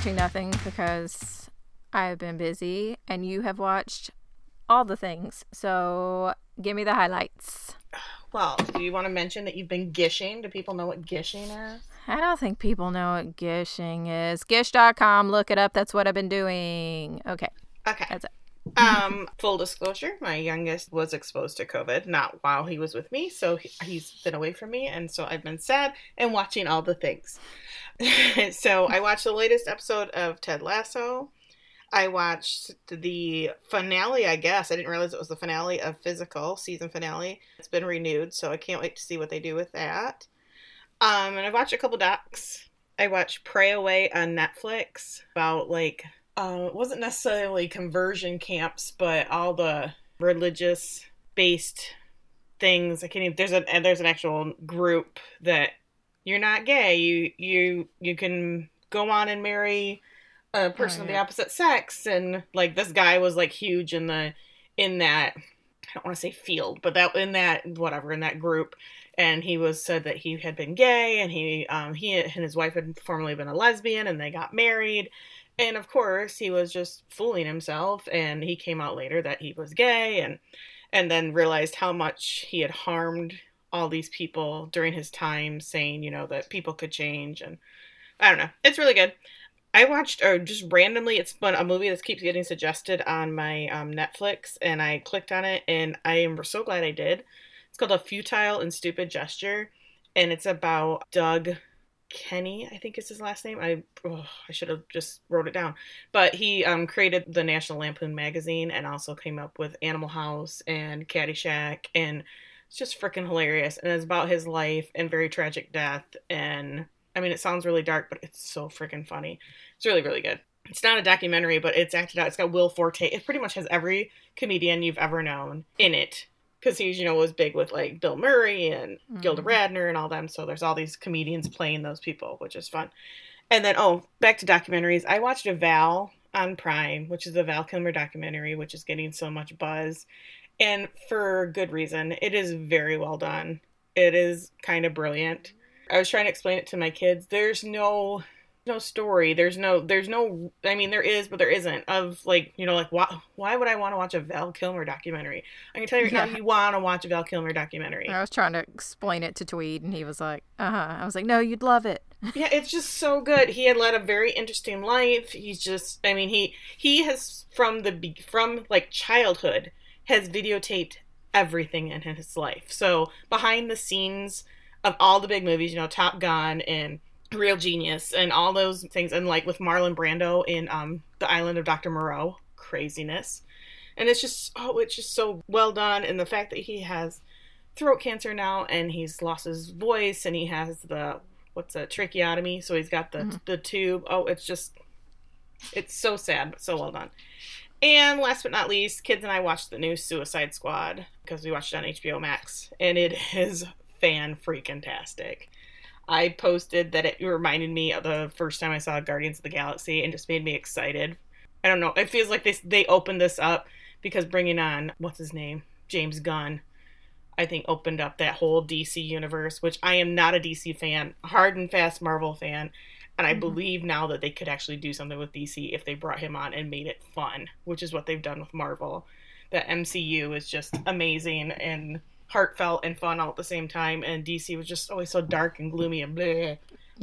Watching nothing because I've been busy and you have watched all the things. So give me the highlights. Well, do you want to mention that you've been gishing? Do people know what gishing is? I don't think people know what gishing is. Gish.com, look it up. That's what I've been doing. Okay. Okay. That's it. um, full disclosure, my youngest was exposed to COVID, not while he was with me, so he, he's been away from me, and so I've been sad and watching all the things. so I watched the latest episode of Ted Lasso. I watched the finale, I guess. I didn't realize it was the finale of Physical, season finale. It's been renewed, so I can't wait to see what they do with that. Um, and I watched a couple docs. I watched Pray Away on Netflix about like uh, it wasn't necessarily conversion camps, but all the religious based things. I can't even, there's a there's an actual group that you're not gay. You you you can go on and marry a person Oh, of the opposite sex, and like this guy was like huge in the in that I don't want to say field, but that in that whatever in that group, and he was said that he had been gay, and he um he and his wife had formerly been a lesbian, and they got married, and of course he was just fooling himself, and he came out later that he was gay, and and then realized how much he had harmed all these people during his time, saying you know that people could change, and I don't know, it's really good. I watched, or just randomly, it's been a movie that keeps getting suggested on my um, Netflix, and I clicked on it, and I am so glad I did. It's called A Futile and Stupid Gesture, and it's about Doug Kenney, I think is his last name. I oh, I should have just wrote it down, but he um, created the National Lampoon magazine, and also came up with Animal House and Caddyshack, and it's just freaking hilarious, and it's about his life and very tragic death, and I mean, it sounds really dark, but it's so freaking funny. It's really, really good. It's not a documentary, but it's acted out. It's got Will Forte. It pretty much has every comedian you've ever known in it. Because he's, you know, was big with like Bill Murray and Gilda Mhm. Radner and all them. So there's all these comedians playing those people, which is fun. And then, oh, back to documentaries. I watched a Val on Prime, which is a Val Kilmer documentary, which is getting so much buzz. And for good reason. It is very well done. It is kind of brilliant. I was trying to explain it to my kids. There's no no story. There's no there's no I mean there is but there isn't of like, you know, like why why would I want to watch a Val Kilmer documentary? I can tell you right now you want to watch a Val Kilmer documentary. I was trying to explain it to Tweed, and he was like, uh huh. I was like, no, you'd love it. Yeah, it's just so good. He had led a very interesting life. He's just I mean, he he has from the be- from like childhood has videotaped everything in his life. So, behind the scenes of all the big movies, you know, Top Gun and Real Genius and all those things and like with Marlon Brando in um The Island of Dr. Moreau, craziness. And it's just oh, it's just so well done and the fact that he has throat cancer now and he's lost his voice and he has the what's a tracheotomy so he's got the Mhm. the tube oh it's just it's so sad but so well done and last but not least kids and i watched the new suicide squad because we watched it on hbo max and it is fan freaking tastic i posted that it reminded me of the first time i saw guardians of the galaxy and just made me excited. I don't know it feels like they, they opened this up because bringing on what's his name james gunn I think opened up that whole DC universe, which I am not a DC fan, hard and fast Marvel fan, and I Mhm. believe now that they could actually do something with DC if they brought him on and made it fun, which is what they've done with Marvel. The MCU is just amazing and heartfelt and fun all at the same time, and DC was just always so dark and gloomy and bleh.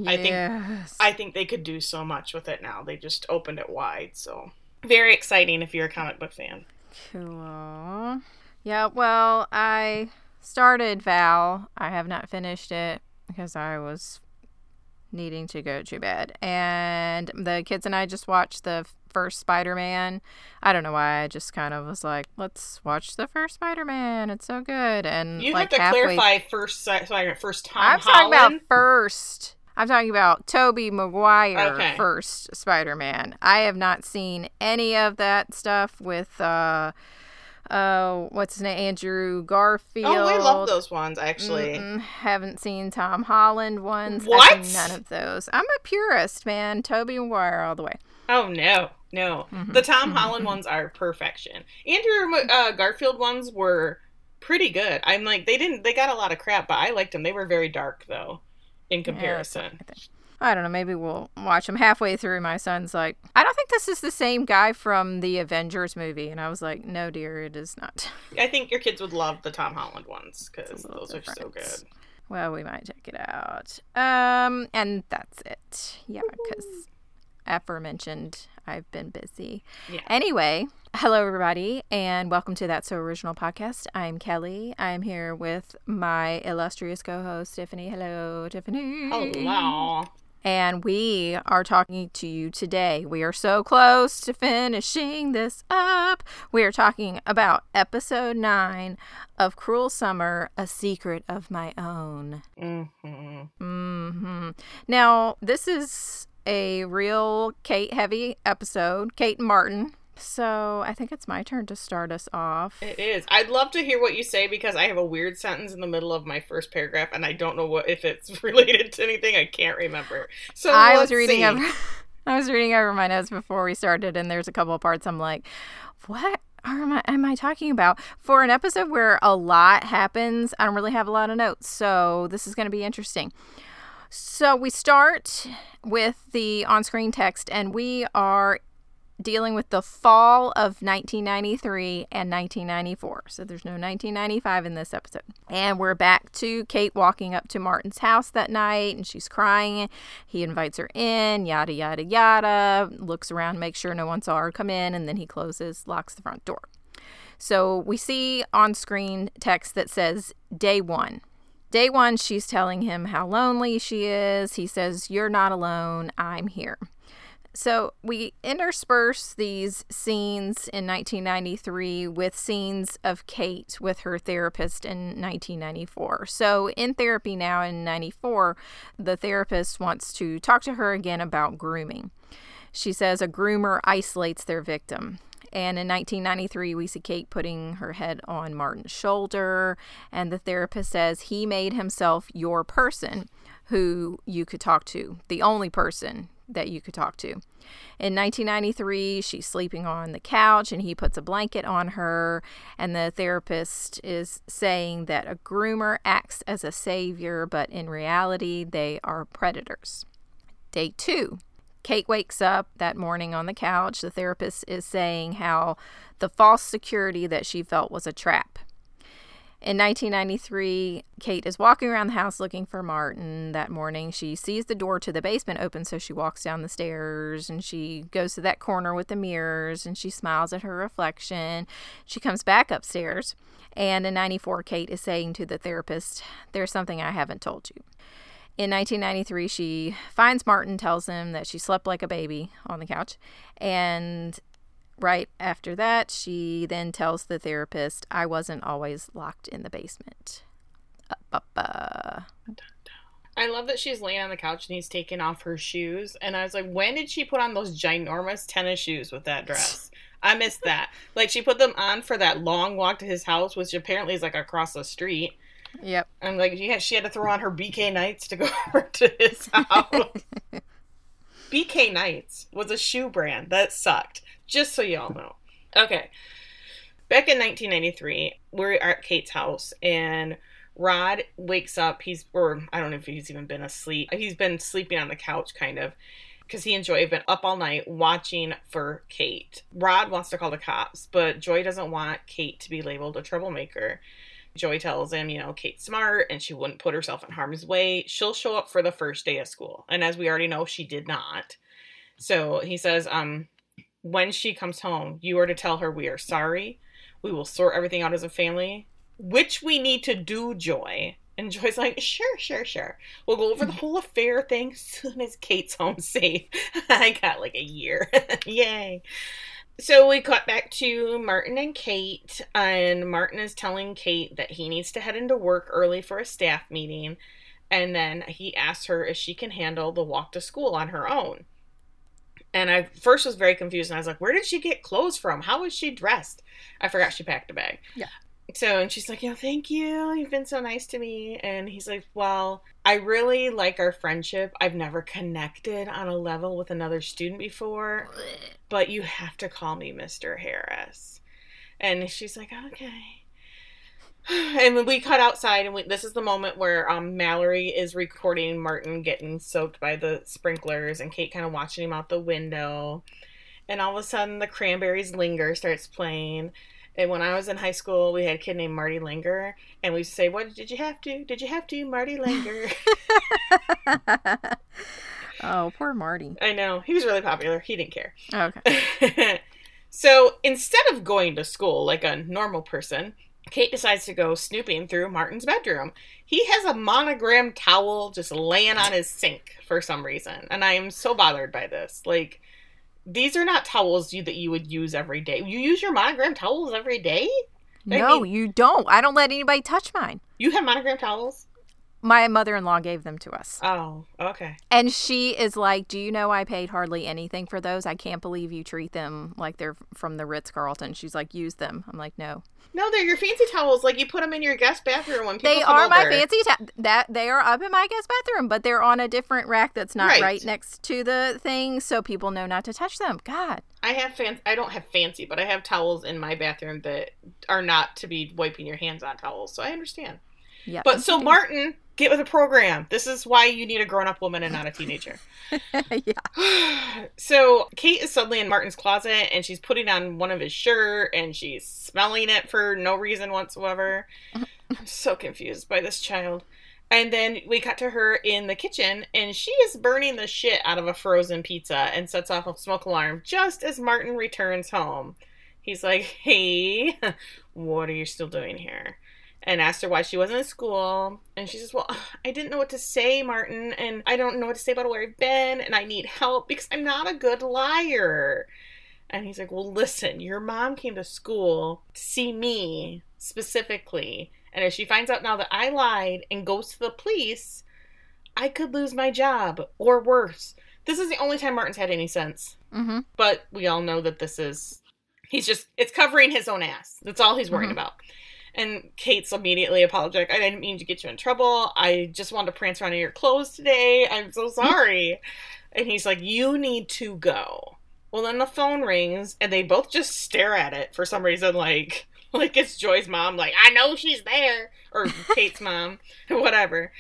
I think- I think they could do so much with it now. They just opened it wide, so very exciting if you're a comic book fan. Cool. Yeah, well, I started Val. I have not finished it because I was needing to go to bed. And the kids and I just watched the first Spider Man. I don't know why. I just kind of was like, let's watch the first Spider Man. It's so good. And You like have to halfway- clarify first, sorry, first Tom I'm Holland. talking about first. I'm talking about Tobey Maguire Okay. first Spider-Man. I have not seen any of that stuff with uh uh what's his name Andrew Garfield. Oh, I love those ones actually. Mm-mm, haven't seen Tom Holland ones. What? none of those. I'm a purist, man. Tobey Maguire all the way. Oh no, no. Mhm, The Tom mhm, Holland mhm. ones are perfection. Andrew uh, Garfield ones were pretty good. I'm like they didn't they got a lot of crap, but I liked them. They were very dark though, in comparison. Think. I don't know, maybe we'll watch them halfway through. My son's like, I don't think this is the same guy from the Avengers movie. And I was like, no, dear, it is not. I think your kids would love the Tom Holland ones because those different. are so good. Well, we might check it out. Um, and that's it. Yeah, because aforementioned, I've been busy. Yeah. Anyway, hello everybody, and welcome to That So Original podcast. I'm Kelly. I'm here with my illustrious co-host Tiffany. Hello, Tiffany. Hello. And we are talking to you today. We are so close to finishing this up. We are talking about episode nine of Cruel Summer A Secret of My Own. hmm hmm Now, this is a real Kate heavy episode, Kate and Martin. So I think it's my turn to start us off. It is. I'd love to hear what you say because I have a weird sentence in the middle of my first paragraph, and I don't know what if it's related to anything. I can't remember. So I was reading see. over I was reading over my notes before we started and there's a couple of parts I'm like, what am I, am I talking about? For an episode where a lot happens, I don't really have a lot of notes. So this is going to be interesting. So we start with the on-screen text and we are dealing with the fall of 1993 and 1994. So there's no 1995 in this episode. And we're back to Kate walking up to Martin's house that night and she's crying. He invites her in, yada, yada, yada, looks around, makes sure no one saw her come in, and then he closes, locks the front door. So we see on screen text that says day one. Day one, she's telling him how lonely she is. He says, You're not alone. I'm here. So we intersperse these scenes in 1993 with scenes of Kate with her therapist in 1994. So in therapy now in 94, the therapist wants to talk to her again about grooming. She says a groomer isolates their victim. And in 1993, we see Kate putting her head on Martin's shoulder, and the therapist says he made himself your person who you could talk to, the only person that you could talk to. In 1993, she's sleeping on the couch and he puts a blanket on her, and the therapist is saying that a groomer acts as a savior, but in reality, they are predators. Day two. Kate wakes up that morning on the couch. The therapist is saying how the false security that she felt was a trap. In 1993, Kate is walking around the house looking for Martin that morning. She sees the door to the basement open, so she walks down the stairs and she goes to that corner with the mirrors and she smiles at her reflection. She comes back upstairs, and in 94, Kate is saying to the therapist, There's something I haven't told you. In 1993, she finds Martin, tells him that she slept like a baby on the couch, and right after that, she then tells the therapist, I wasn't always locked in the basement. Uh. I love that she's laying on the couch and he's taking off her shoes. And I was like, when did she put on those ginormous tennis shoes with that dress? I missed that. Like, she put them on for that long walk to his house, which apparently is like across the street. Yep. And like, yeah, she had to throw on her BK Knights to go over to his house. BK Knights was a shoe brand that sucked. Just so y'all know. Okay. Back in 1993, we're at Kate's house and Rod wakes up. He's, or I don't know if he's even been asleep. He's been sleeping on the couch, kind of, because he and Joy have been up all night watching for Kate. Rod wants to call the cops, but Joy doesn't want Kate to be labeled a troublemaker. Joy tells him, you know, Kate's smart and she wouldn't put herself in harm's way. She'll show up for the first day of school. And as we already know, she did not. So he says, um, when she comes home, you are to tell her we are sorry. We will sort everything out as a family, which we need to do, Joy. And Joy's like, sure, sure, sure. We'll go over the whole affair thing as soon as Kate's home safe. I got like a year. Yay. So we cut back to Martin and Kate, and Martin is telling Kate that he needs to head into work early for a staff meeting. And then he asks her if she can handle the walk to school on her own. And I first was very confused, and I was like, "Where did she get clothes from? How was she dressed?" I forgot she packed a bag. Yeah. So and she's like, "You know, thank you. You've been so nice to me." And he's like, "Well, I really like our friendship. I've never connected on a level with another student before, but you have to call me Mr. Harris." And she's like, "Okay." And we cut outside, and we, this is the moment where um, Mallory is recording Martin getting soaked by the sprinklers, and Kate kind of watching him out the window. And all of a sudden, the Cranberries Linger starts playing. And when I was in high school, we had a kid named Marty Linger, and we say, "What did you have to? Did you have to, Marty Linger?" oh, poor Marty. I know he was really popular. He didn't care. Okay. so instead of going to school like a normal person, Kate decides to go snooping through Martin's bedroom. He has a monogrammed towel just laying on his sink for some reason, and I am so bothered by this. Like, these are not towels you, that you would use every day. You use your monogrammed towels every day? I No, mean- you don't. I don't let anybody touch mine. You have monogrammed towels? My mother in law gave them to us. Oh, okay. And she is like, Do you know I paid hardly anything for those? I can't believe you treat them like they're from the Ritz Carlton. She's like, Use them. I'm like, No. No, they're your fancy towels. Like you put them in your guest bathroom when people They come are my fancy ta- that they are up in my guest bathroom, but they're on a different rack that's not Right. right, next to the thing, so people know not to touch them. God. I have fan. I don't have fancy, but I have towels in my bathroom that are not to be wiping your hands on towels. So I understand. Yeah. But so Martin, get with a program. This is why you need a grown-up woman and not a teenager. yeah. so Kate is suddenly in Martin's closet and she's putting on one of his shirt and she's smelling it for no reason whatsoever. I'm so confused by this child. And then we cut to her in the kitchen and she is burning the shit out of a frozen pizza and sets off a smoke alarm just as Martin returns home. He's like, "Hey, what are you still doing here?" And asked her why she wasn't in school. And she says, Well, I didn't know what to say, Martin, and I don't know what to say about where I've been, and I need help because I'm not a good liar. And he's like, Well, listen, your mom came to school to see me specifically. And if she finds out now that I lied and goes to the police, I could lose my job or worse. This is the only time Martin's had any sense. Mm-hmm. But we all know that this is. He's just. It's covering his own ass. That's all he's worried Mhm. about. And Kate's immediately apologetic. I didn't mean to get you in trouble. I just wanted to prance around in your clothes today. I'm so sorry. and he's like, You need to go. Well, then the phone rings, and they both just stare at it for some reason, like like it's Joy's mom, like I know she's there, or Kate's mom, whatever.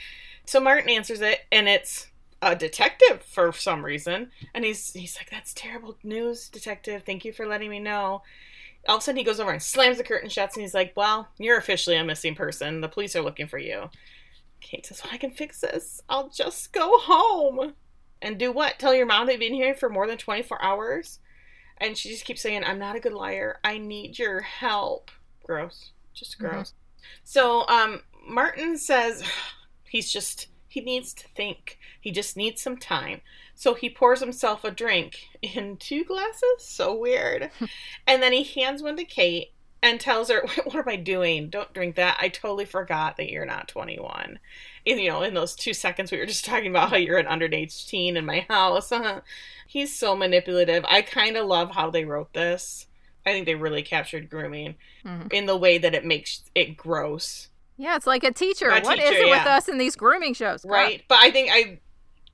So Martin answers it, and it's a detective for some reason, and he's he's like, "That's terrible news, detective. Thank you for letting me know." All of a sudden, he goes over and slams the curtain shuts, and he's like, "Well, you're officially a missing person. The police are looking for you." Kate says, "Well, I can fix this. I'll just go home." And do what? Tell your mom they've been here for more than 24 hours? And she just keeps saying, I'm not a good liar. I need your help. Gross. Just Mhm. gross. So, um, Martin says he's just, he needs to think. He just needs some time. So he pours himself a drink in two glasses. So weird. and then he hands one to Kate and tells her, What am I doing? Don't drink that. I totally forgot that you're not 21 in you know in those two seconds we were just talking about how you're an underage teen in my house he's so manipulative i kind of love how they wrote this i think they really captured grooming mm-hmm. in the way that it makes it gross Yeah, it's like a teacher. A What is teacher, it with us in these grooming shows? God. right but i think i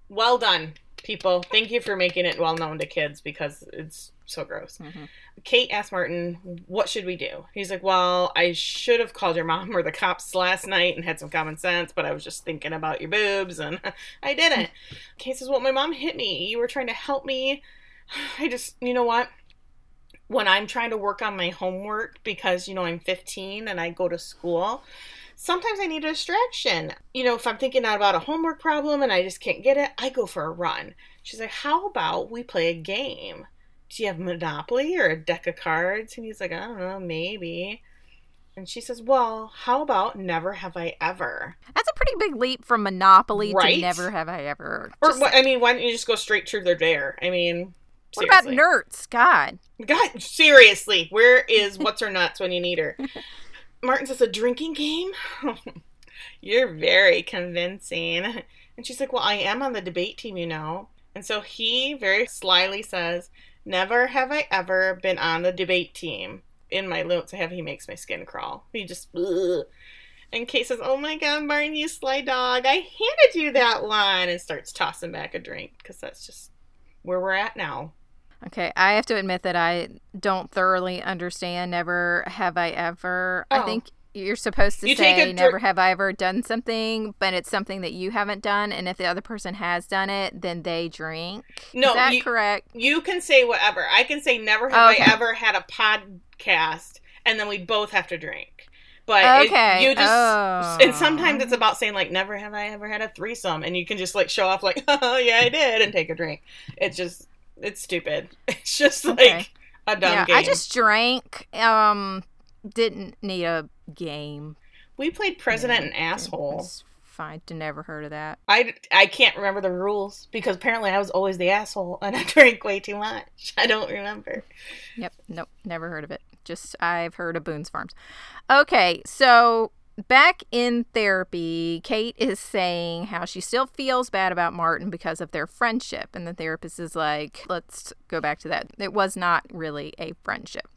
well done people thank you for making it well known to kids because it's so gross Mhm. Kate asked Martin, What should we do? He's like, Well, I should have called your mom or the cops last night and had some common sense, but I was just thinking about your boobs and I didn't. Kate says, Well, my mom hit me. You were trying to help me. I just, you know what? When I'm trying to work on my homework because, you know, I'm 15 and I go to school, sometimes I need a distraction. You know, if I'm thinking about a homework problem and I just can't get it, I go for a run. She's like, How about we play a game? do you have Monopoly or a deck of cards? And he's like, I don't know, maybe. And she says, Well, how about Never Have I Ever? That's a pretty big leap from Monopoly Right? to Never Have I Ever. Or, I mean, why don't you just go straight truth or dare? I mean, what about nerds? God. God, seriously, where is What's Her Nuts when you need her? Martin says, A drinking game? You're very convincing. And she's like, Well, I am on the debate team, you know. And so he very slyly says, Never have I ever been on the debate team. In my notes, I have he makes my skin crawl. He just, ugh. And Kate says, Oh my god, Martin, you sly dog. I handed you that one. And starts tossing back a drink because that's just where we're at now. Okay, I have to admit that I don't thoroughly understand Never Have I Ever. I Oh. think you're supposed to You say never have I ever done something, but it's something that you haven't done, and if the other person has done it, then they drink. No, Is that you- correct? You can say whatever. I can say never have Okay. I ever had a podcast, and then we both have to drink. But it- Okay. you just Oh. and sometimes it's oh. about saying like never have I ever had a threesome, and you can just like show off like oh yeah I did and take a drink. It's just it's stupid. It's just like a dumb yeah, game. I just drank. Um, didn't need a game. we played president Yeah, and asshole. Fine. To never heard of that. I, I can't remember the rules because apparently I was always the asshole and I drank way too much. I don't remember. Yep. Nope. Never heard of it. Just I've heard of Boone's Farms. Okay, so back in therapy, Kate is saying how she still feels bad about Martin because of their friendship, and the therapist is like, "Let's go back to that. It was not really a friendship."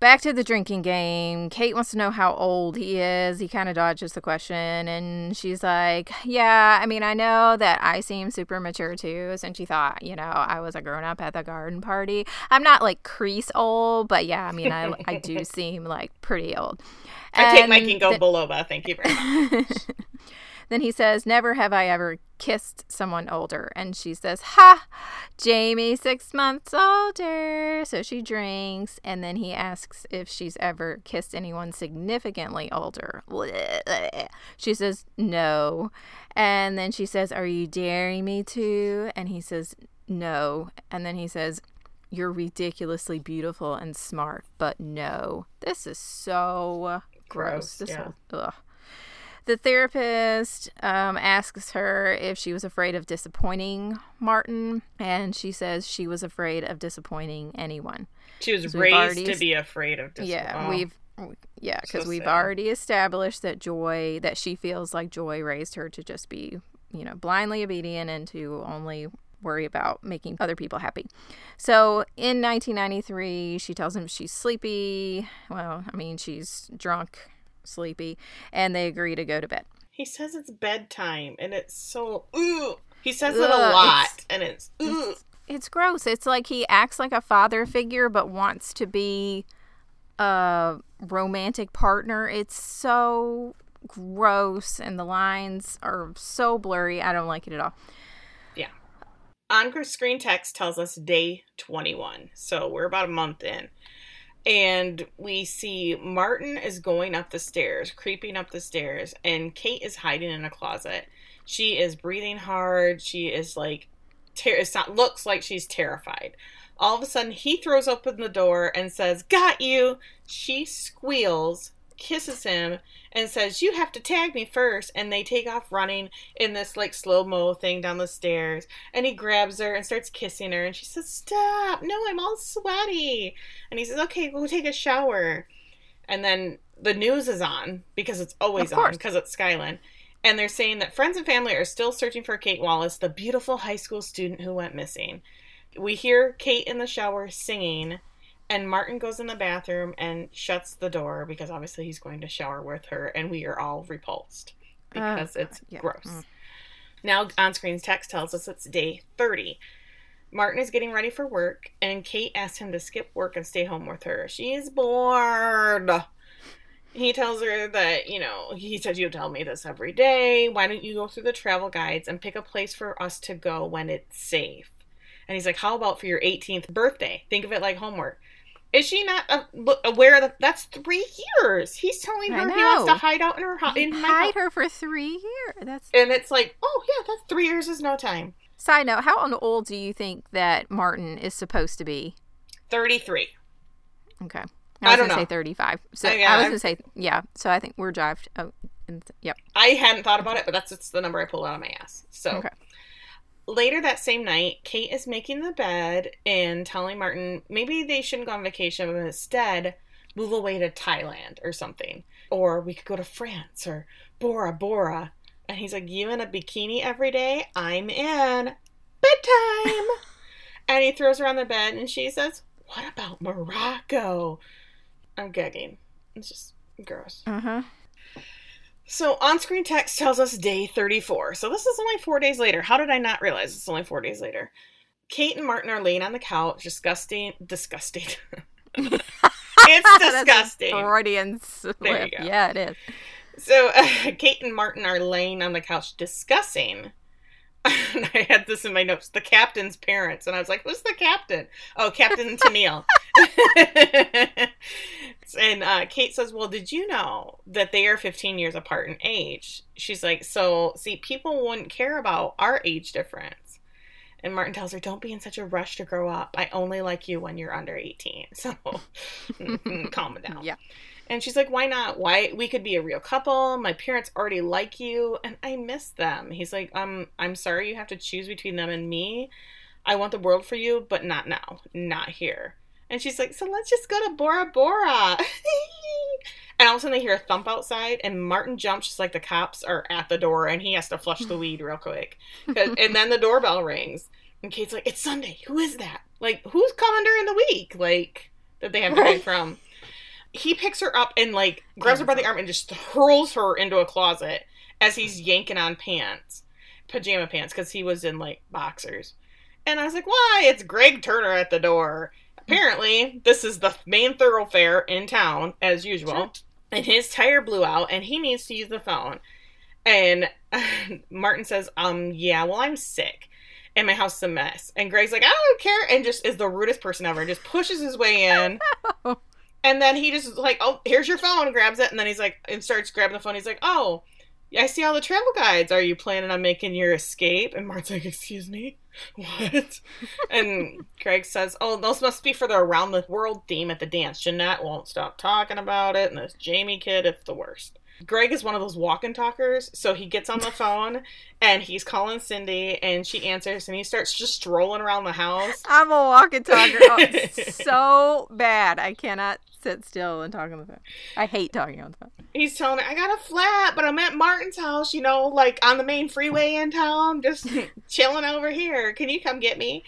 Back to the drinking game. Kate wants to know how old he is. He kind of dodges the question, and she's like, Yeah, I mean, I know that I seem super mature too. since she thought, you know, I was a grown up at the garden party. I'm not like crease old, but yeah, I mean, I, I do seem like pretty old. I take my Ginkgo th- biloba. Thank you very much. then he says, Never have I ever kissed someone older. And she says, Ha! Jamie, six months older. So she drinks. And then he asks if she's ever kissed anyone significantly older. She says, No. And then she says, Are you daring me to? And he says, No. And then he says, You're ridiculously beautiful and smart, but no. This is so gross. This yeah. whole, ugh. The therapist um, asks her if she was afraid of disappointing Martin, and she says she was afraid of disappointing anyone. She was raised already to be afraid of yeah, oh. we've yeah, because So we've sad. already established that Joy that she feels like Joy raised her to just be you know blindly obedient and to only worry about making other people happy. So in 1993, she tells him she's sleepy. Well, I mean she's drunk, sleepy, and they agree to go to bed. He says it's bedtime, and it's so ooh. He says it a lot, it's- and it's. It's, it's gross. It's like he acts like a father figure but wants to be a romantic partner. It's so gross and the lines are so blurry. I don't like it at all. On screen text tells us day 21, so we're about a month in. And we see Martin is going up the stairs, creeping up the stairs, and Kate is hiding in a closet. She is breathing hard. She is like, ter- not, looks like she's terrified. All of a sudden, he throws open the door and says, Got you! She squeals, kisses him, and says, You have to tag me first. And they take off running in this like slow mo thing down the stairs. And he grabs her and starts kissing her. And she says, Stop! No, I'm all sweaty. And he says, Okay, go take a shower. And then the news is on because it's always on because it's Skylin. And they're saying that friends and family are still searching for Kate Wallace, the beautiful high school student who went missing. We hear Kate in the shower singing, and Martin goes in the bathroom and shuts the door because obviously he's going to shower with her, and we are all repulsed because Oh, it's yeah. gross. Mm. Now, on screen text tells us it's day 30. Martin is getting ready for work, and Kate asks him to skip work and stay home with her. She's bored. He tells her that, you know, he says, You tell me this every day. Why don't you go through the travel guides and pick a place for us to go when it's safe? And he's like, How about for your 18th birthday? Think of it like homework. Is she not uh, aware that that's three years? He's telling her he wants to hide out in her house. In Hide house. her for three years. That's And it's like, oh yeah, that's three years is no time. side note. How old do you think that Martin is supposed to be? 33. Okay, I I was don't gonna know. say thirty-five. So Uh, yeah, I was I'm- gonna say yeah. So I think we're jived. Oh, and, yep. I hadn't thought about it, but that's just the number I pulled out of my ass. So Okay. Later that same night, Kate is making the bed and telling Martin maybe they shouldn't go on vacation, but instead move away to Thailand or something. Or we could go to France or Bora Bora. And he's like, You in a bikini every day? I'm in. Bedtime. and he throws her on the bed and she says, What about Morocco? I'm gagging. It's just gross. Uh huh. So on screen text tells us day 34. So this is only four days later. How did I not realize it's only four days later? Kate and Martin are laying on the couch, disgusting, disgusting. it's disgusting. Freudian slip. There you go. Yeah, it is. So uh, Kate and Martin are laying on the couch discussing. I had this in my notes. The captain's parents, and I was like, "Who's the captain?" Oh, Captain Tennille. and uh, Kate says, "Well, did you know that they are 15 years apart in age?" She's like, "So, see, people wouldn't care about our age difference." And Martin tells her, "Don't be in such a rush to grow up. I only like you when you're under 18. So, calm it down." Yeah. And she's like, "Why not? Why we could be a real couple? My parents already like you, and I miss them." He's like, "Um, I'm sorry you have to choose between them and me. I want the world for you, but not now, not here." And she's like, "So let's just go to Bora Bora." and all of a sudden they hear a thump outside, and Martin jumps just like the cops are at the door, and he has to flush the weed real quick. and then the doorbell rings, and Kate's like, "It's Sunday. Who is that? Like, who's coming during the week? Like that they have to hide from?" he picks her up and like grabs her by the arm and just hurls her into a closet as he's yanking on pants, pajama pants, because he was in like boxers. And I was like, why? It's Greg Turner at the door. Apparently, this is the main thoroughfare in town, as usual. Sure. And his tire blew out and he needs to use the phone. And Martin says, um, yeah, well, I'm sick. And my house is a mess. And Greg's like, I don't care. And just is the rudest person ever. Just pushes his way in. And then he just like, oh, here's your phone, grabs it, and then he's like, and starts grabbing the phone. He's like, oh, I see all the travel guides. Are you planning on making your escape? And Martin's like, excuse me, what? and Craig says, oh, those must be for the around the world theme at the dance. Jeanette won't stop talking about it, and this Jamie kid, it's the worst. Greg is one of those walk and talkers, so he gets on the phone and he's calling Cindy, and she answers, and he starts just strolling around the house. I'm a walking talker. Oh, so bad. I cannot sit still and talk on the phone. I hate talking on the phone. he's telling her, I got a flat, but I'm at Martin's house, you know, like on the main freeway in town, just chilling over here. Can you come get me?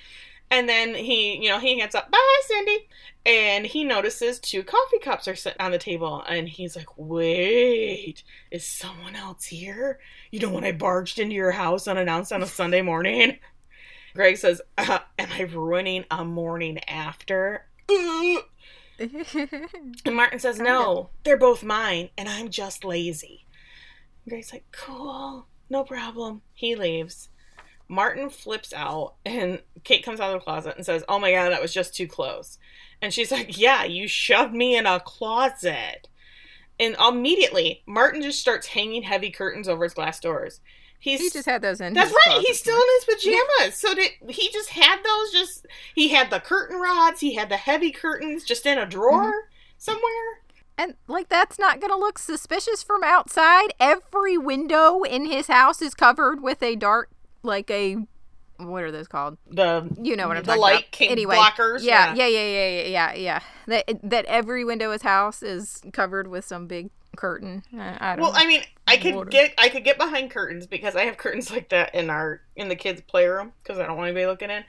And then he, you know, he hands up, bye, Cindy. And he notices two coffee cups are sitting on the table. And he's like, wait, is someone else here? You know, when I barged into your house unannounced on a Sunday morning? Greg says, uh, am I ruining a morning after? And Martin says, No, they're both mine, and I'm just lazy. And Greg's like, Cool, no problem. He leaves. Martin flips out, and Kate comes out of the closet and says, Oh my god, that was just too close. And she's like, Yeah, you shoved me in a closet. And immediately, Martin just starts hanging heavy curtains over his glass doors. He's he just had those in. that's right. He's still in his pajamas. So did he just had those? Just he had the curtain rods. He had the heavy curtains just in a drawer Mm-hmm. somewhere. And like that's not gonna look suspicious from outside. Every window in his house is covered with a dark, like a, what are those called? The You know what I'm the talking light about. anyway, blockers. yeah, yeah, yeah, yeah, yeah, yeah, yeah. That that every window in his house is covered with some big curtain. I, I don't. Well, know. I mean, I could Water. get I could get behind curtains because I have curtains like that in our in the kids' playroom because I don't want anybody looking in.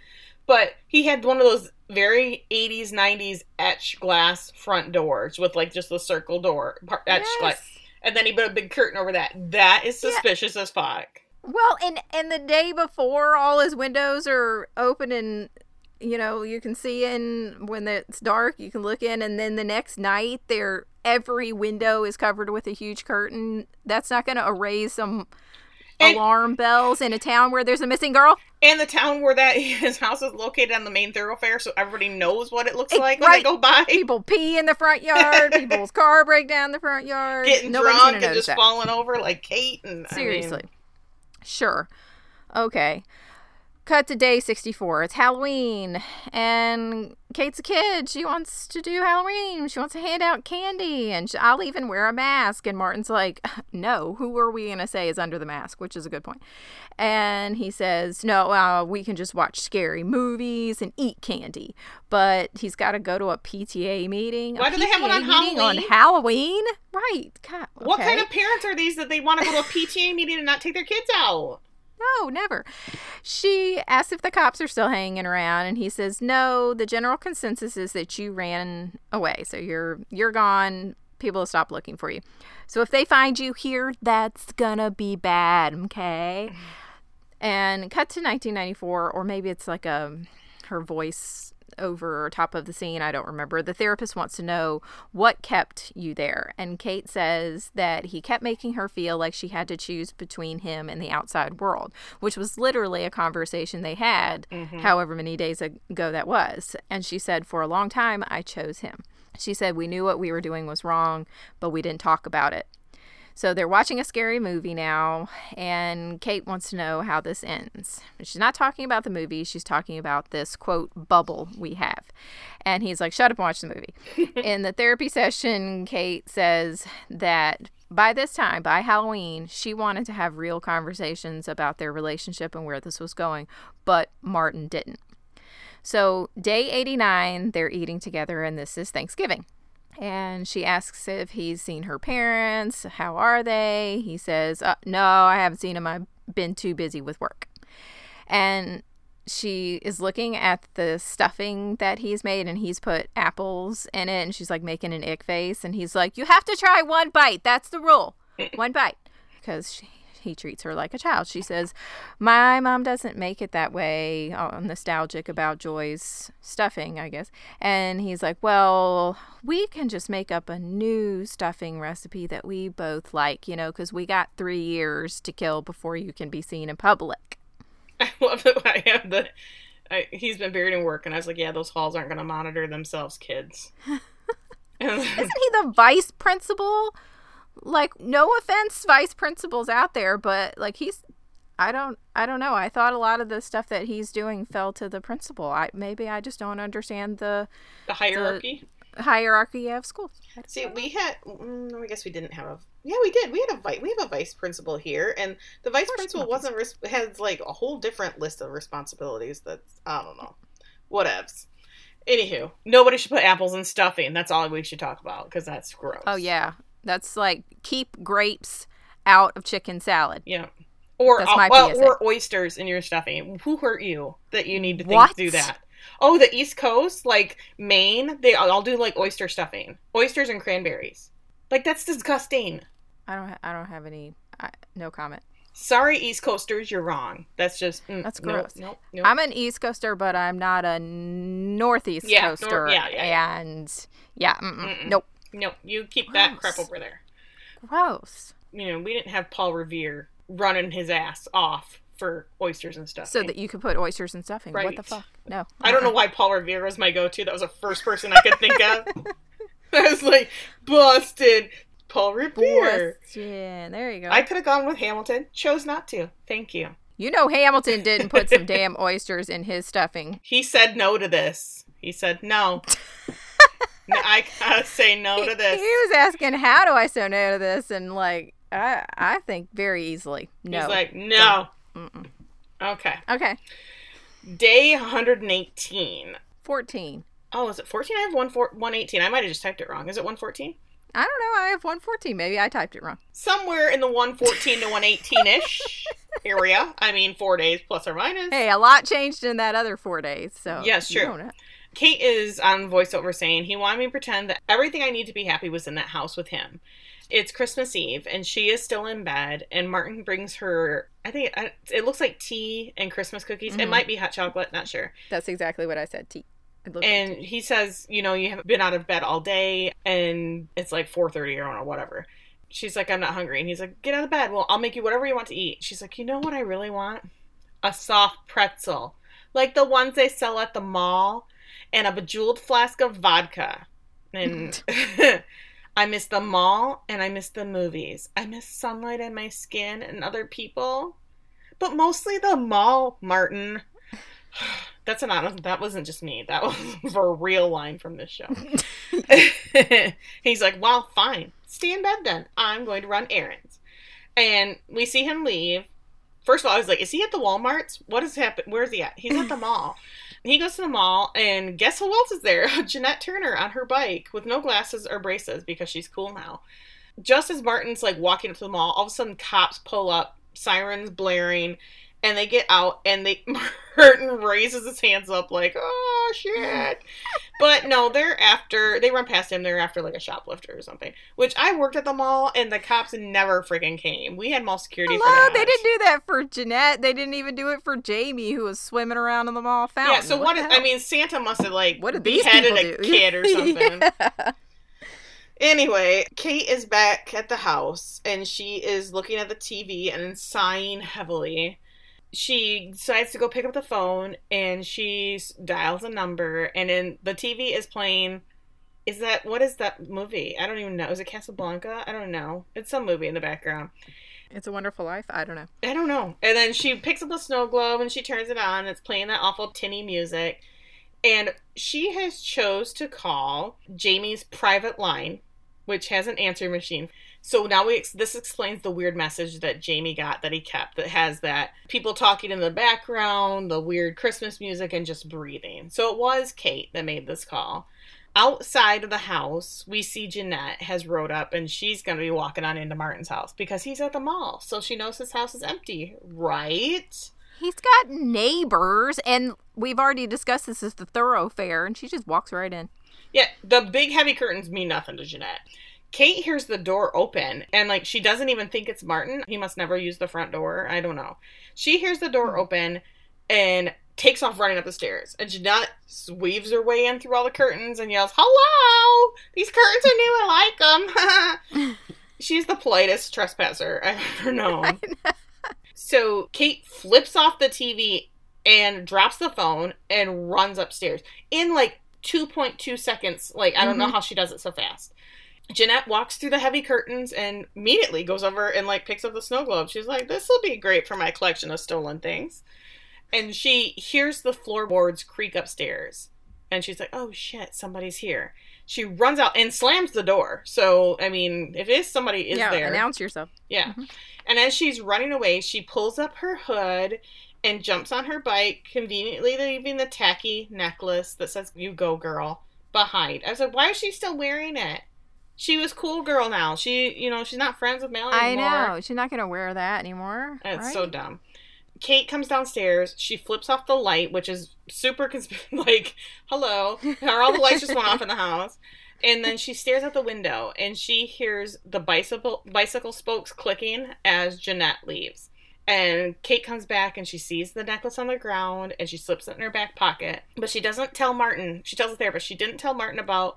But he had one of those very 80s 90s etched glass front doors with like just the circle door etched glass, and then he put a big curtain over that. That is Yeah. suspicious as fuck. Well, and and the day before, all his windows are open, and you know you can see in when it's dark. You can look in, and then the next night, there every window is covered with a huge curtain. That's not going to erase some And- alarm bells in a town where there's a missing girl. And the town where that his house is located on the main thoroughfare, so everybody knows what it looks Eh, like when right. they go by. People pee in the front yard. people's car break down the front yard. Getting Nobody's drunk and just that. falling over like Kate and I mean, Seriously. Sure. Okay. Cut to day 64. It's Halloween. And Kate's a kid. She wants to do Halloween. She wants to hand out candy. And sh I'll even wear a mask. And Martin's like, no, who are we going to say is under the mask? Which is a good point. And he says, no, uh, we can just watch scary movies and eat candy. But he's got to go to a PTA meeting. Why do they have one on meeting On Halloween? Halloween? Right. God, What kind of parents are these that they want to go to a PTA meeting and not take their kids out? No, never. She asks if the cops are still hanging around and he says, "No, the general consensus is that you ran away. So you're you're gone. People will stop looking for you. So if they find you here, that's gonna be bad, okay?" Mm-hmm. And cut to 1994 or maybe it's like a her voice over top of the scene. I don't remember. The therapist wants to know what kept you there. And Kate says that he kept making her feel like she had to choose between him and the outside world, which was literally a conversation they had, mm-hmm. however many days ago that was. And she said, For a long time, I chose him. She said, We knew what we were doing was wrong, but we didn't talk about it. So they're watching a scary movie now, and Kate wants to know how this ends. She's not talking about the movie, she's talking about this quote bubble we have. And he's like, Shut up and watch the movie. In the therapy session, Kate says that by this time, by Halloween, she wanted to have real conversations about their relationship and where this was going, but Martin didn't. So, day 89, they're eating together, and this is Thanksgiving. And she asks if he's seen her parents. How are they? He says, uh, No, I haven't seen them. I've been too busy with work. And she is looking at the stuffing that he's made and he's put apples in it. And she's like making an ick face. And he's like, You have to try one bite. That's the rule. One bite. Because she, he treats her like a child. She says, My mom doesn't make it that way. Oh, I'm nostalgic about Joy's stuffing, I guess. And he's like, Well, we can just make up a new stuffing recipe that we both like, you know, because we got three years to kill before you can be seen in public. I love that I have the. I, he's been buried in work, and I was like, Yeah, those halls aren't going to monitor themselves, kids. Isn't he the vice principal? Like no offense vice principals out there but like he's i don't i don't know. I thought a lot of the stuff that he's doing fell to the principal. I maybe i just don't understand the the hierarchy the hierarchy? of schools. See we had mm, i guess we didn't have a yeah we did. We had a vice we have a vice principal here and the vice principal wasn't res- has like a whole different list of responsibilities that's i don't know. Whatevs. Anywho, nobody should put apples in stuffing. That's all we should talk about because that's gross. Oh yeah, that's like keep grapes out of chicken salad. Yeah. Or uh, well, or oysters in your stuffing. Who hurt you that you need to think what? do that? Oh, the East Coast, like Maine, they all do like oyster stuffing, oysters and cranberries. Like that's disgusting. I don't. Ha- I don't have any. I, no comment. Sorry, East Coasters, you're wrong. That's just mm, that's gross. Nope, nope, nope. I'm an East Coaster, but I'm not a Northeast yeah, Coaster. Nor- yeah, yeah, yeah, and yeah, nope. No, you keep Gross. that crap over there. Gross. You know, we didn't have Paul Revere running his ass off for oysters and stuff. So that you could put oysters and stuffing. Right. What the fuck? No. I don't know why Paul Revere was my go-to. That was the first person I could think of. I was like, busted. Paul Revere. Yeah, there you go. I could have gone with Hamilton. Chose not to. Thank you. You know Hamilton didn't put some damn oysters in his stuffing. He said no to this. He said no. I gotta say no to this. He was asking, "How do I say no to this?" And like, I I think very easily. No. He's like, no. Okay. Okay. Day 118. 14. Oh, is it 14? I have one four, 118. I might have just typed it wrong. Is it 114? I don't know. I have 114. Maybe I typed it wrong. Somewhere in the 114 to 118 ish area. I mean, four days plus or minus. Hey, a lot changed in that other four days. So yes, true. Kate is on voiceover saying he wanted me to pretend that everything I need to be happy was in that house with him. It's Christmas Eve and she is still in bed and Martin brings her I think it looks like tea and Christmas cookies. Mm-hmm. It might be hot chocolate, not sure. That's exactly what I said, tea. And he says, you know, you haven't been out of bed all day and it's like 4:30 or whatever. She's like, I'm not hungry. And he's like, get out of bed. Well, I'll make you whatever you want to eat. She's like, you know what I really want? A soft pretzel. Like the ones they sell at the mall and a bejeweled flask of vodka. And mm. I miss the mall and I miss the movies. I miss sunlight on my skin and other people. But mostly the mall, Martin. That's an that wasn't just me. That was a real line from this show. He's like, "Well, fine. Stay in bed then. I'm going to run errands." And we see him leave. First of all, I was like, "Is he at the Walmart's? What has happened? Where is he at? He's at the mall." He goes to the mall, and guess who else is there? Jeanette Turner on her bike with no glasses or braces because she's cool now. Just as Martin's like walking up to the mall, all of a sudden cops pull up, sirens blaring, and they get out and they Martin raises his hands up like, oh shit. but no, they're after they run past him, they're after like a shoplifter or something. Which I worked at the mall and the cops never freaking came. We had mall security for Hello, they didn't do that for Jeanette. They didn't even do it for Jamie, who was swimming around in the mall fountain. Yeah, so what the is? I mean Santa must have like what did beheaded a kid or something. Yeah. Anyway, Kate is back at the house and she is looking at the TV and sighing heavily. She decides to go pick up the phone and she dials a number and in the TV is playing is that what is that movie? I don't even know. Is it Casablanca? I don't know. It's some movie in the background. It's a Wonderful Life. I don't know. I don't know. And then she picks up the snow globe and she turns it on. It's playing that awful tinny music. And she has chose to call Jamie's private line, which has an answer machine. So now we this explains the weird message that Jamie got that he kept that has that people talking in the background, the weird Christmas music, and just breathing. So it was Kate that made this call. Outside of the house, we see Jeanette has rode up and she's going to be walking on into Martin's house because he's at the mall. So she knows his house is empty, right? He's got neighbors, and we've already discussed this as the thoroughfare, and she just walks right in. Yeah, the big heavy curtains mean nothing to Jeanette. Kate hears the door open and like she doesn't even think it's Martin. He must never use the front door. I don't know. She hears the door open and takes off running up the stairs. And Jeanette weaves her way in through all the curtains and yells, "Hello! These curtains are new. I like them." She's the politest trespasser I've ever known. So Kate flips off the TV and drops the phone and runs upstairs in like 2.2 seconds. Like, I don't know Mhm. how she does it so fast. Jeanette walks through the heavy curtains and immediately goes over and like picks up the snow globe. She's like, "This will be great for my collection of stolen things." And she hears the floorboards creak upstairs, and she's like, "Oh shit, somebody's here." She runs out and slams the door. So, I mean, if it is somebody is yeah, there, announce yourself. yeah. Mhm. And as she's running away, she pulls up her hood and jumps on her bike, conveniently leaving the tacky necklace that says "You go, girl" behind. I was like, why is she still wearing it? She was cool girl now. She, you know, she's not friends with Mallory I anymore. know. She's not going to wear that anymore. It's right? so dumb. Kate comes downstairs. She flips off the light, which is super consp- like, hello. Are all the lights just went off in the house? And then she stares out the window and she hears the bicycle bicycle spokes clicking as Jeanette leaves. And Kate comes back and she sees the necklace on the ground and she slips it in her back pocket. But she doesn't tell Martin. She tells the therapist she didn't tell Martin about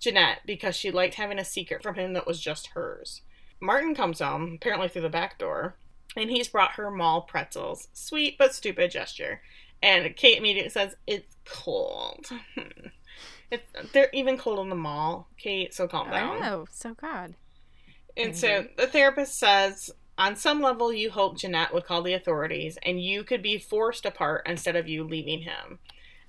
Jeanette because she liked having a secret from him that was just hers. Martin comes home, apparently through the back door, and he's brought her mall pretzels. Sweet but stupid gesture. And Kate immediately says, It's cold. it's, they're even cold in the mall, Kate, so calm down. Know. So God. And so the therapist says, on some level, you hope Jeanette would call the authorities and you could be forced apart instead of you leaving him.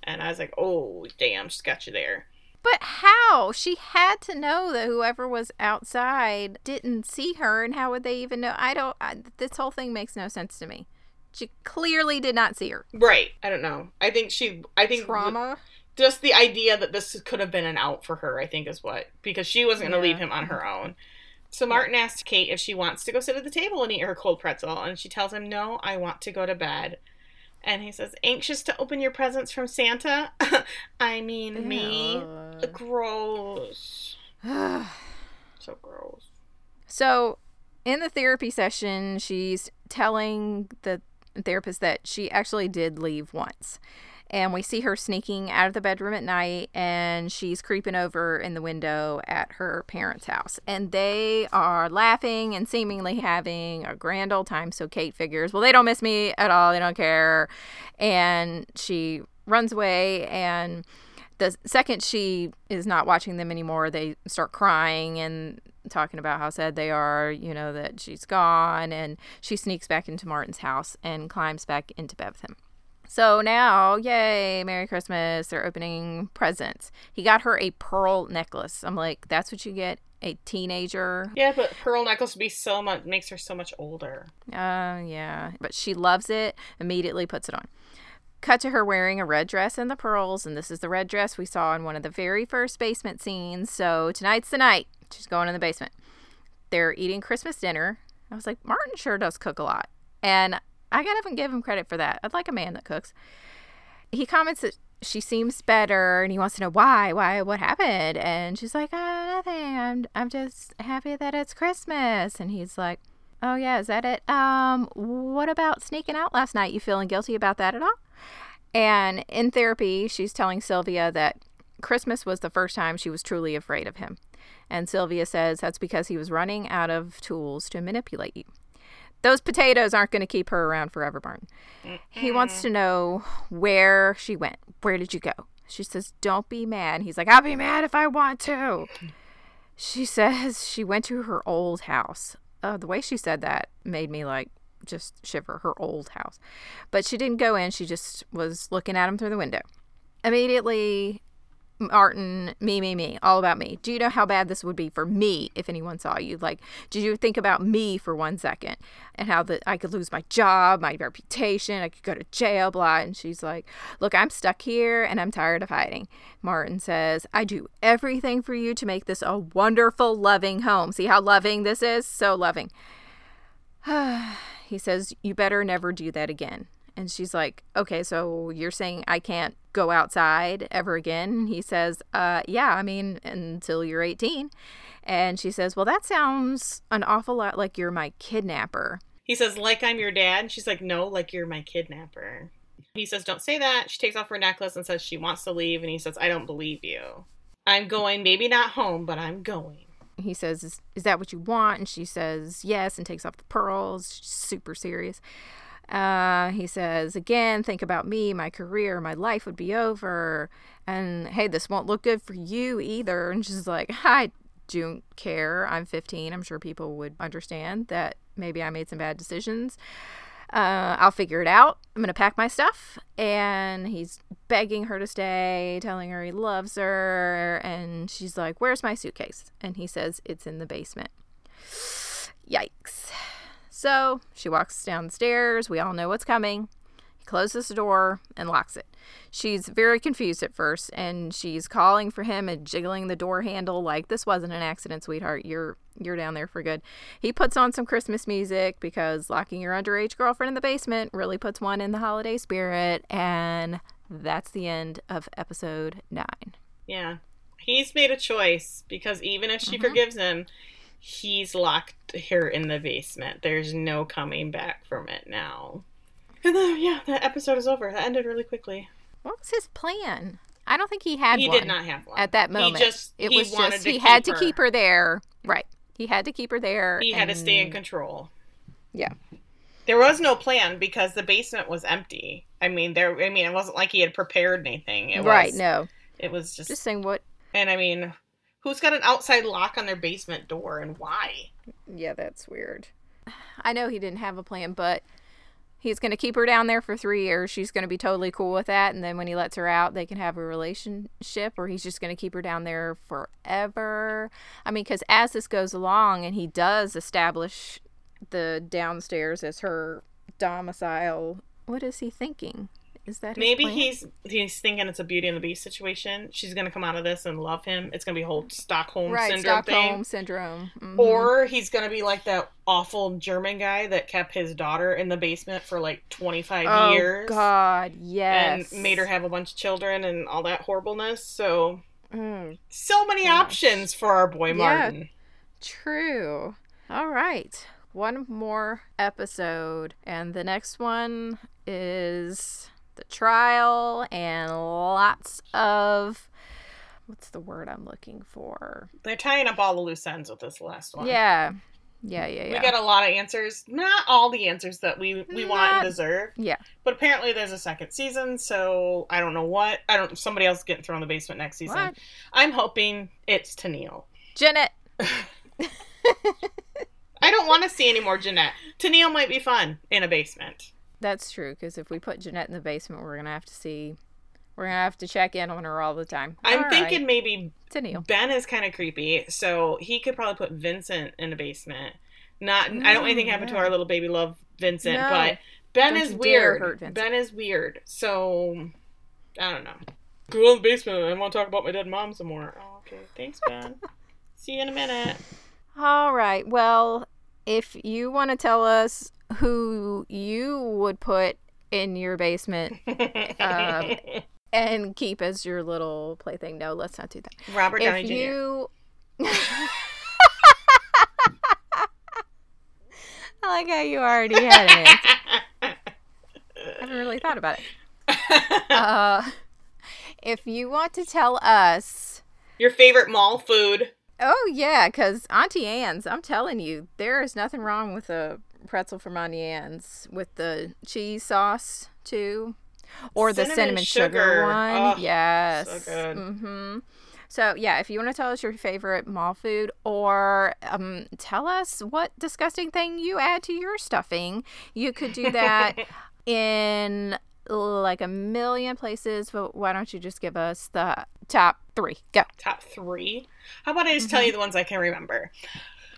And I was like, oh, damn, you there. But how? She had to know that whoever was outside didn't see her, and how would they even know? I don't. I, this whole thing makes no sense to me. She clearly did not see her. Right. I don't know. I think she, I think Trauma. just the idea that this could have been an out for her, I think is what, because she wasn't going to Yeah. leave him on her own. So Martin asks Kate if she wants to go sit at the table and eat her cold pretzel, and she tells him, no, I want to go to bed. And he says, anxious to open your presents from Santa? I mean, me. Ew. Gross. So gross. So, in the therapy session, she's telling the therapist that she actually did leave once. And we see her sneaking out of the bedroom at night and she's creeping over in the window at her parents' house. And they are laughing and seemingly having a grand old time. So Kate figures, well, they don't miss me at all. They don't care. And she runs away and the second she is not watching them anymore, they start crying and talking about how sad they are, you know, that she's gone. And she sneaks back into Martin's house and climbs back into bed with him. So now, yay, Merry Christmas. They're opening presents. He got her a pearl necklace. I'm like, that's what you get a teenager. Yeah, but pearl necklace would be so much makes her so much older. Uh, yeah. But she loves it, immediately puts it on. Cut to her wearing a red dress and the pearls, and this is the red dress we saw in one of the very first basement scenes. So tonight's the night. She's going in the basement. They're eating Christmas dinner. I was like, Martin sure does cook a lot. And I gotta even give him credit for that. I'd like a man that cooks. He comments that she seems better and he wants to know why, why, what happened. And she's like, oh, nothing. I'm, I'm just happy that it's Christmas. And he's like, oh, yeah, is that it? Um, what about sneaking out last night? You feeling guilty about that at all? And in therapy, she's telling Sylvia that Christmas was the first time she was truly afraid of him. And Sylvia says that's because he was running out of tools to manipulate you. Those potatoes aren't going to keep her around forever, Martin. He wants to know where she went. Where did you go? She says, Don't be mad. He's like, I'll be mad if I want to. She says she went to her old house. Uh, the way she said that made me like just shiver her old house. But she didn't go in. She just was looking at him through the window. Immediately, Martin, me, me, me, all about me. Do you know how bad this would be for me if anyone saw you? Like, did you think about me for one second and how that I could lose my job, my reputation, I could go to jail, blah? And she's like, Look, I'm stuck here and I'm tired of hiding. Martin says, I do everything for you to make this a wonderful, loving home. See how loving this is? So loving. he says, You better never do that again. And she's like, Okay, so you're saying I can't go outside ever again? He says, Uh, yeah, I mean, until you're 18. And she says, Well, that sounds an awful lot like you're my kidnapper. He says, like I'm your dad. And she's like, no, like you're my kidnapper. He says, don't say that. She takes off her necklace and says she wants to leave. And he says, I don't believe you. I'm going, maybe not home, but I'm going. He says, Is, is that what you want? And she says, Yes, and takes off the pearls. She's super serious. Uh, he says, Again, think about me, my career, my life would be over. And hey, this won't look good for you either. And she's like, I don't care. I'm 15. I'm sure people would understand that maybe I made some bad decisions. Uh, I'll figure it out. I'm going to pack my stuff. And he's begging her to stay, telling her he loves her. And she's like, Where's my suitcase? And he says, It's in the basement. Yikes. So she walks downstairs. We all know what's coming. He closes the door and locks it. She's very confused at first and she's calling for him and jiggling the door handle like this wasn't an accident, sweetheart. You're you're down there for good. He puts on some Christmas music because locking your underage girlfriend in the basement really puts one in the holiday spirit and that's the end of episode 9. Yeah. He's made a choice because even if she Mhm. forgives him, he's locked her in the basement. There's no coming back from it now. And then, yeah, that episode is over. That ended really quickly. What was his plan? I don't think he had he one did not have one at that moment. He just it he was wanted just to he keep had to her. keep her there. Right. He had to keep her there. He had to stay in control. Yeah. There was no plan because the basement was empty. I mean, there. I mean, it wasn't like he had prepared anything. It right, Was, no. It was just. Just saying what And I mean, who's got an outside lock on their basement door and why? Yeah, that's weird. I know he didn't have a plan, but he's going to keep her down there for three years. She's going to be totally cool with that. And then when he lets her out, they can have a relationship, or he's just going to keep her down there forever. I mean, because as this goes along and he does establish the downstairs as her domicile, what is he thinking? Is that his Maybe plan? he's he's thinking it's a Beauty and the Beast situation. She's gonna come out of this and love him. It's gonna be a whole Stockholm right syndrome Stockholm thing. syndrome, Mhm. Or he's gonna be like that awful German guy that kept his daughter in the basement for like twenty five oh years Oh God, yes, and made her have a bunch of children and all that horribleness. So Mm, so many Gosh. options for our boy Yeah. Martin. True. All right. One more episode. And the next one is the trial and lots of. What's the word I'm looking for? They're tying up all the loose ends with this last one. Yeah. Yeah, yeah, We yeah. got a lot of answers. Not all the answers that we, we want and deserve. yeah. But apparently there's a second season, so I don't know what. I don't somebody else getting thrown in the basement next season. What? I'm hoping it's Tennille. Janet. I don't want to see any more Jeanette. Tennille might be fun in a basement. That's true, because if we put Jeanette in the basement, we're going to have to see. We're going to have to check in on her all the time. I'm All thinking right. maybe. Ben is kind of creepy, so he could probably put Vincent in a basement. Not, I don't want anything Mm, happen to our little baby love Vincent, No. but Ben Don't is weird. Ben is weird, so I don't know. Go in the basement. I want to talk about my dead mom some more. Oh, okay. Thanks, Ben. See you in a minute. All right. Well, if you want to tell us who you would put in your basement um, and keep as your little plaything. No, let's not do that. Robert Downey if Jr. you I like how you already had answer. I haven't really thought about it. Uh, if you want to tell us, Your favorite mall food. Oh yeah, because Auntie Anne's, I'm telling you, there is nothing wrong with a pretzel from Auntie Anne's with the cheese sauce too, or the Cinnamon cinnamon sugar, sugar. one. Oh, yes, so good. Mm-hmm. So yeah, if you want to tell us your favorite mall food, or um, tell us what disgusting thing you add to your stuffing, you could do that in like a million places. But why don't you just give us the top three? Go. Top three. How about I just tell you the ones I can remember?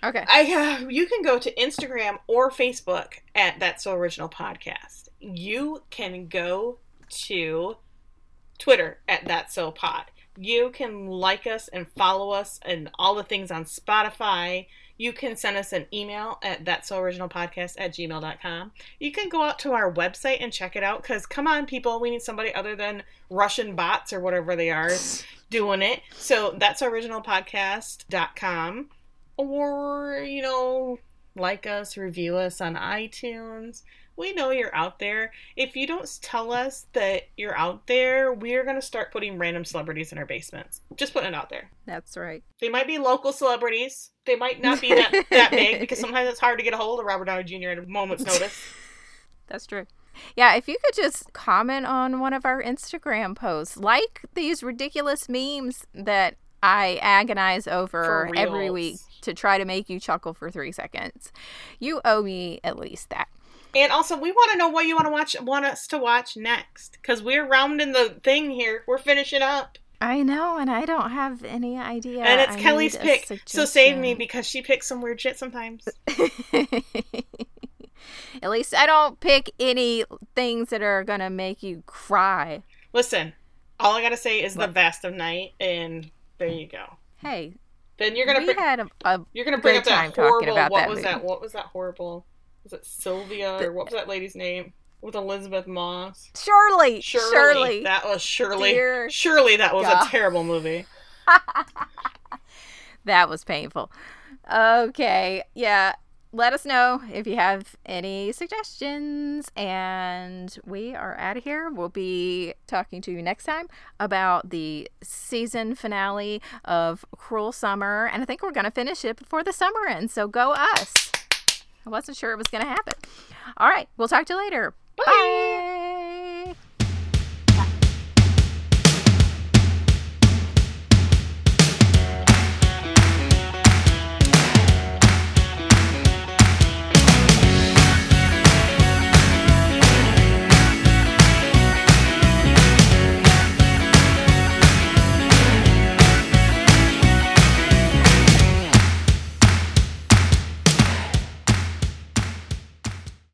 Okay. I uh, you can go to Instagram or Facebook at That's So Original Podcast. You can go to Twitter at That's So Pod. You can like us and follow us and all the things on Spotify. You can send us an email at that's so original podcast at gmail.com. You can go out to our website and check it out because come on, people, we need somebody other than Russian bots or whatever they are doing it. So that's originalpodcast.com or you know like us review us on itunes we know you're out there if you don't tell us that you're out there we're going to start putting random celebrities in our basements just putting it out there That's right. they might be local celebrities they might not be that, that big because sometimes it's hard to get a hold of robert downey jr at a moment's notice That's true. Yeah, if you could just comment on one of our Instagram posts, like these ridiculous memes that I agonize over every week to try to make you chuckle for three seconds. You owe me at least that. And also we want to know what you want to watch want us to watch next because we're rounding the thing here we're finishing up I know, and I don't have any idea. and it's I kelly's pick so save me because she picks some weird shit sometimes At least I don't pick any things that are gonna make you cry. Listen, all I gotta say is the What? vast of night, and there you go. Hey, Then you're gonna we bring, had a, a you're gonna bring up that horrible. what that was movie. that? What was that horrible? Was it Sylvia or what was that lady's name with Elisabeth Moss? Shirley. Shirley. Shirley. That was Shirley. Dear Surely that was God. a terrible movie. That was painful. Okay. Yeah. Let us know if you have any suggestions. And we are out of here. We'll be talking to you next time about the season finale of Cruel Summer. And I think we're going to finish it before the summer ends. So go us. I wasn't sure it was going to happen. All right. We'll talk to you later. Bye. Bye.